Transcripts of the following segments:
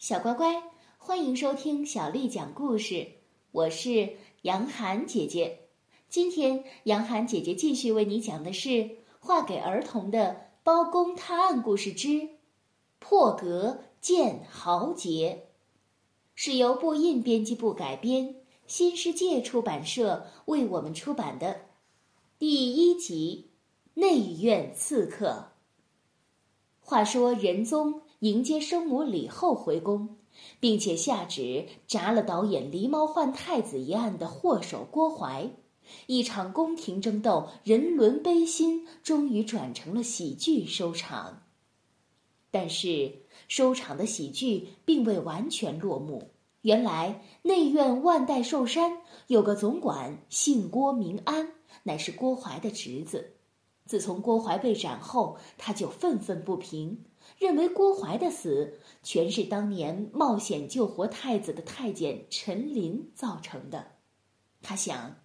小乖乖，欢迎收听小丽讲故事。我是杨涵姐姐。今天，杨涵姐姐继续为你讲的是《画给儿童的包公探案故事之破格见豪杰》，是由布印编辑部改编，新世界出版社为我们出版的第一集《内院刺客》。话说仁宗。迎接生母李后回宫，并且下旨铡了导演狸猫换太子一案的祸首郭槐。一场宫廷争斗、人伦悲心，终于转成了喜剧收场。但是，收场的喜剧并未完全落幕。原来，内院万代寿山有个总管，姓郭名安，乃是郭槐的侄子。自从郭槐被斩后，他就愤愤不平。认为郭淮的死全是当年冒险救活太子的太监陈琳造成的。他想，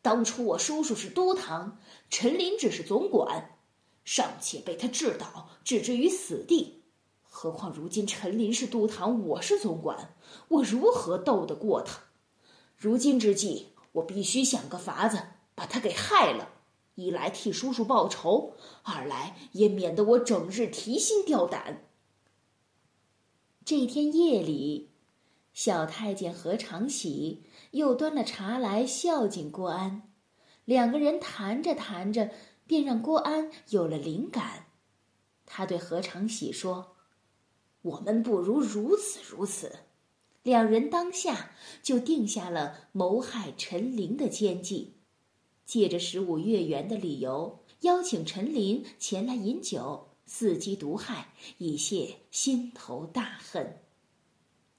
当初我叔叔是都堂，陈琳只是总管，尚且被他治倒，置之于死地。何况如今陈琳是都堂，我是总管，我如何斗得过他？如今之计，我必须想个法子把他给害了。一来替叔叔报仇，二来也免得我整日提心吊胆。这天夜里，小太监何长喜又端了茶来孝敬郭安，两个人谈着谈着，便让郭安有了灵感。他对何长喜说：“我们不如如此如此。”两人当下就定下了谋害陈琳的奸计。借着十五月圆的理由，邀请陈琳前来饮酒，伺机毒害，以泄心头大恨。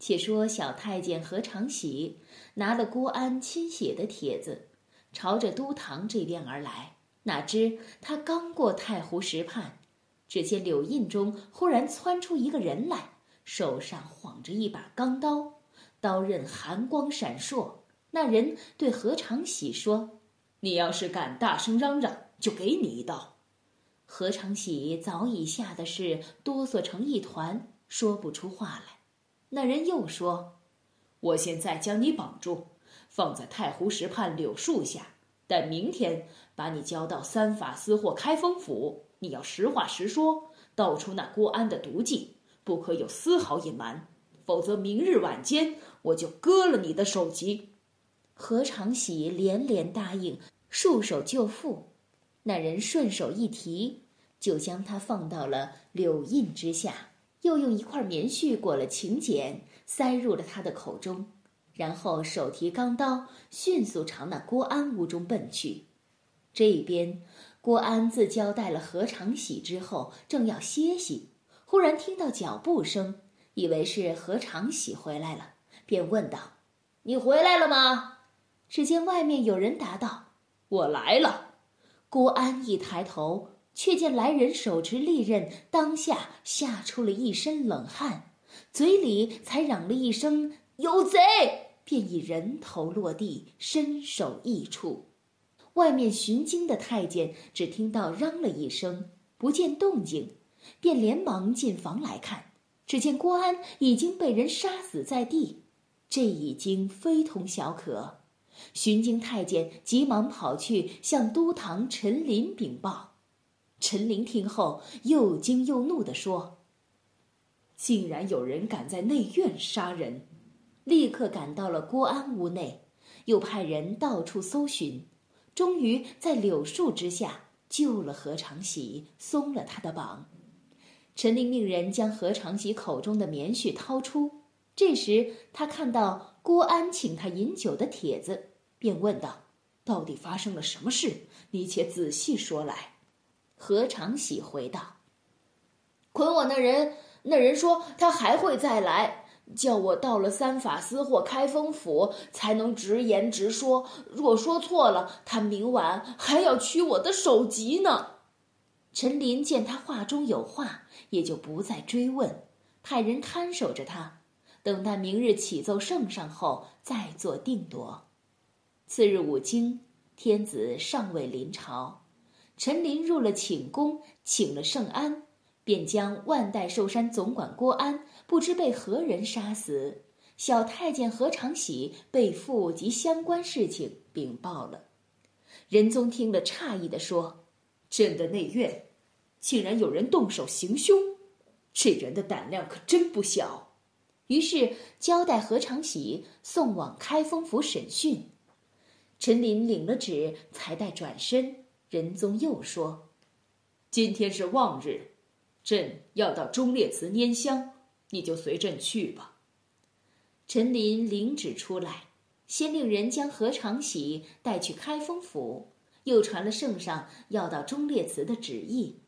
且说小太监何长喜拿了郭安亲写的帖子，朝着都堂这边而来。哪知他刚过太湖石畔，只见柳印中忽然窜出一个人来，手上晃着一把钢刀，刀刃寒光闪烁。那人对何长喜说。你要是敢大声嚷嚷，就给你一刀。何长喜早已吓得是哆嗦成一团，说不出话来。那人又说：“我现在将你绑住，放在太湖石畔柳树下，待明天把你交到三法司或开封府。你要实话实说，道出那郭安的毒计，不可有丝毫隐瞒，否则明日晚间我就割了你的首级。”何长喜连连答应。束手就缚，那人顺手一提，就将他放到了柳荫之下，又用一块棉絮裹了请柬，塞入了他的口中，然后手提钢刀，迅速朝那郭安屋中奔去。这边，郭安自交代了何长喜之后，正要歇息，忽然听到脚步声，以为是何长喜回来了，便问道：“你回来了吗？”只见外面有人答道。我来了，郭安一抬头，却见来人手持利刃，当下吓出了一身冷汗，嘴里才嚷了一声“有贼”，便已人头落地，身首异处。外面巡经的太监只听到嚷了一声，不见动静，便连忙进房来看，只见郭安已经被人杀死在地，这已经非同小可。巡京太监急忙跑去向都堂陈琳禀报，陈琳听后又惊又怒地说：“竟然有人敢在内院杀人！”立刻赶到了郭安屋内，又派人到处搜寻，终于在柳树之下救了何长喜，松了他的绑。陈琳命人将何长喜口中的棉絮掏出，这时他看到郭安请他饮酒的帖子。便问道：“到底发生了什么事？你且仔细说来。”何长喜回道：“捆我那人，那人说他还会再来，叫我到了三法司或开封府才能直言直说。若说错了，他明晚还要取我的首级呢。”陈琳见他话中有话，也就不再追问，派人看守着他，等待明日启奏圣上后再做定夺。次日五更，天子尚未临朝，陈琳入了寝宫，请了圣安，便将万代寿山总管郭安不知被何人杀死，小太监何长喜被缚及相关事情禀报了。仁宗听了，诧异地说：“朕的内院，竟然有人动手行凶，这人的胆量可真不小。”于是交代何长喜送往开封府审讯。陈琳领了旨，才待转身，仁宗又说：“今天是望日。”朕要到忠烈祠拈香，你就随朕去吧。陈琳领旨出来，先令人将何长喜带去开封府，又传了圣上要到忠烈祠的旨意。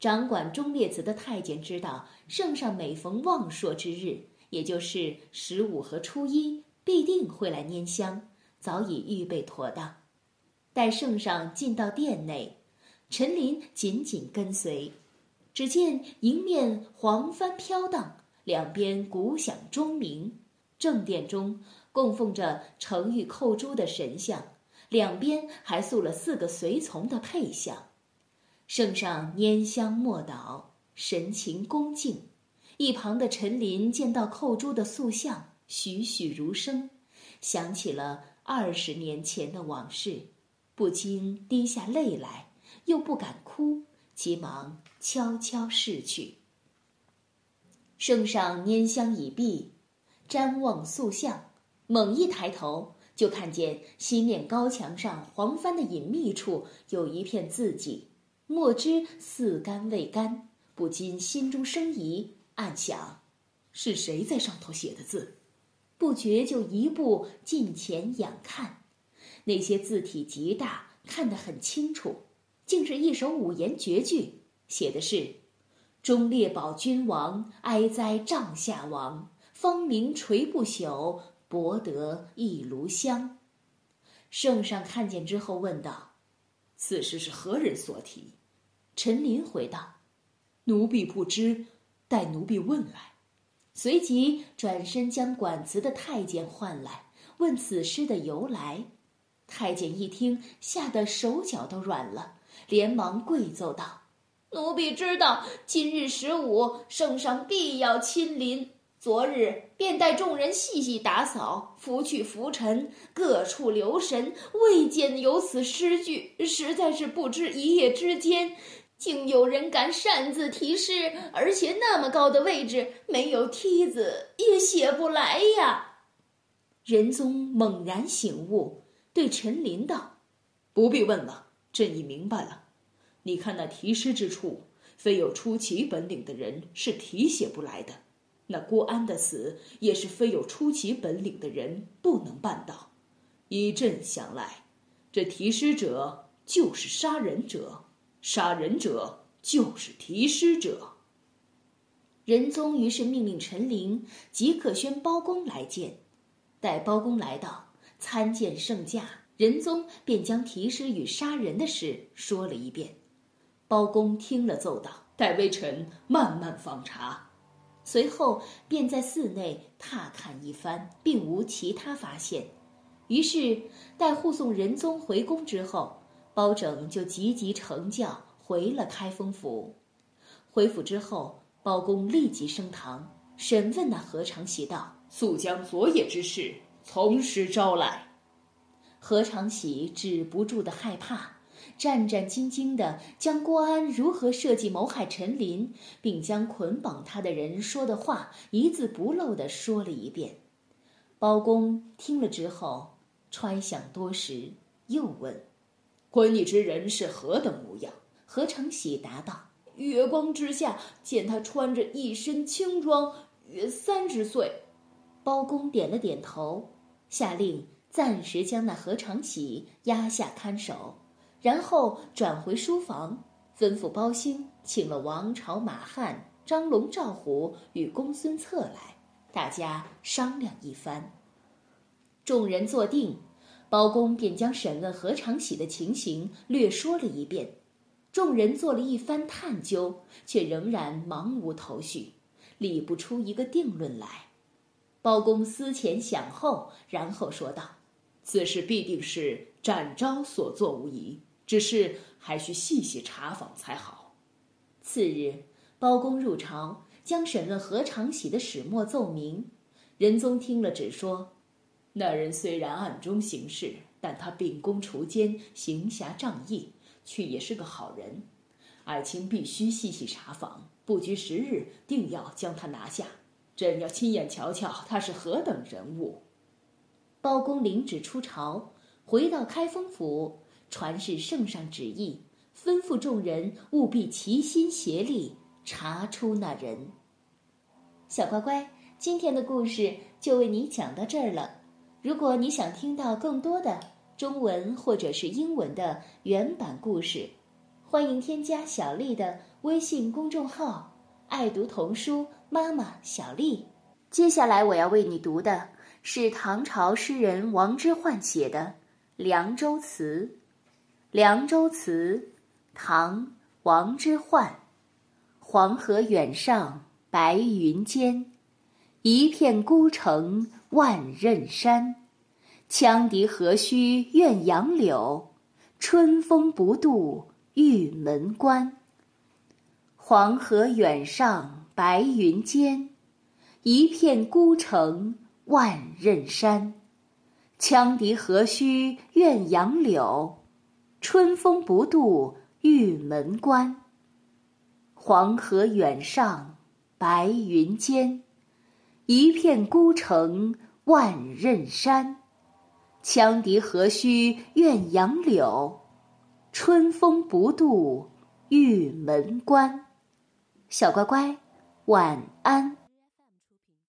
掌管忠烈祠的太监知道，圣上每逢望朔之日，也就是十五和初一，必定会来拈香，早已预备妥当。待圣上进到殿内，陈琳紧紧跟随。只见迎面黄帆飘荡，两边鼓响钟鸣。正殿中供奉着成玉扣珠的神像，两边还塑了四个随从的配像。圣上拈香默祷，神情恭敬。一旁的陈琳见到扣珠的塑像栩栩如生，想起了二十年前的往事，不禁滴下泪来，又不敢哭。急忙悄悄逝去。圣上拈香已毕，瞻望塑像，猛一抬头，就看见西面高墙上黄帆的隐秘处有一片字迹，墨汁似干未干，不禁心中生疑，暗想：是谁在上头写的字？不觉就一步近前仰看，那些字体极大，看得很清楚。竟是一首五言绝句，写的是：“忠烈保君王，哀哉帐下王。芳名垂不朽，博得一炉香。”圣上看见之后问道：“此诗是何人所题？”陈琳回道：“奴婢不知，待奴婢问来。”随即转身将管词的太监唤来，问此诗的由来。太监一听，吓得手脚都软了。连忙跪奏道：“奴婢知道，今日十五，圣上必要亲临。昨日便带众人细细打扫，拂去浮尘，各处留神，未见有此诗句，实在是不知一夜之间，竟有人敢擅自题诗，而且那么高的位置，没有梯子也写不来呀。”仁宗猛然醒悟，对陈琳道：“不必问了。”朕已明白了，你看那题诗之处，非有出奇本领的人是题写不来的。那郭安的死，也是非有出奇本领的人不能办到。依朕想来，这题诗者就是杀人者，杀人者就是题诗者。仁宗于是命令陈琳即刻宣包公来见。待包公来到，参见圣驾。仁宗便将题诗与杀人的事说了一遍，包公听了，奏道：“待微臣慢慢访查。”随后便在寺内踏看一番，并无其他发现。于是待护送仁宗回宫之后，包拯就急急乘轿回了开封府。回府之后，包公立即升堂审问那何长喜道：“速将昨夜之事从实招来。”何长喜止不住的害怕，战战兢兢地将郭安如何设计谋害陈琳，并将捆绑他的人说的话一字不漏地说了一遍。包公听了之后，揣想多时，又问：“捆你之人是何等模样？”何长喜答道：“月光之下，见他穿着一身青装，约三十岁。”包公点了点头，下令。暂时将那何长喜押下看守，然后转回书房，吩咐包兴请了王朝、马汉、张龙、赵虎与公孙策来，大家商量一番。众人坐定，包公便将审问何长喜的情形略说了一遍。众人做了一番探究，却仍然茫无头绪，理不出一个定论来。包公思前想后，然后说道。此事必定是展昭所作无疑，只是还需细细查访才好。次日，包公入朝，将审问何长喜的始末奏明。仁宗听了，只说：“那人虽然暗中行事，但他秉公除奸，行侠仗义，却也是个好人。爱卿必须细细查访，不拘时日，定要将他拿下。朕要亲眼瞧瞧他是何等人物。”包公领旨出朝，回到开封府，传示圣上旨意，吩咐众人务必齐心协力。查出那人，小乖乖，今天的故事就为你讲到这儿了。如果你想听到更多的中文或者是英文的原版故事，欢迎添加小丽的微信公众号“爱读童书妈妈小丽”。接下来我要为你读的是唐朝诗人王之涣写的《凉州词》。《凉州词》，唐·王之涣。黄河远上白云间，一片孤城万仞山。羌笛何须怨杨柳，春风不度玉门关。黄河远上白云间，一片孤城万仞山。羌笛何须怨杨柳，春风不度玉门关。黄河远上白云间，一片孤城万仞山。羌笛何须怨杨柳，春风不度玉门关。小乖乖，晚安。